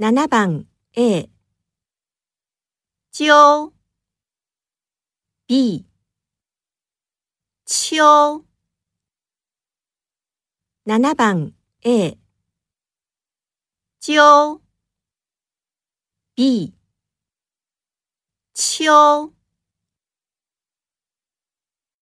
7番 A 揪 B 秋。7番 A 揪 B 秋。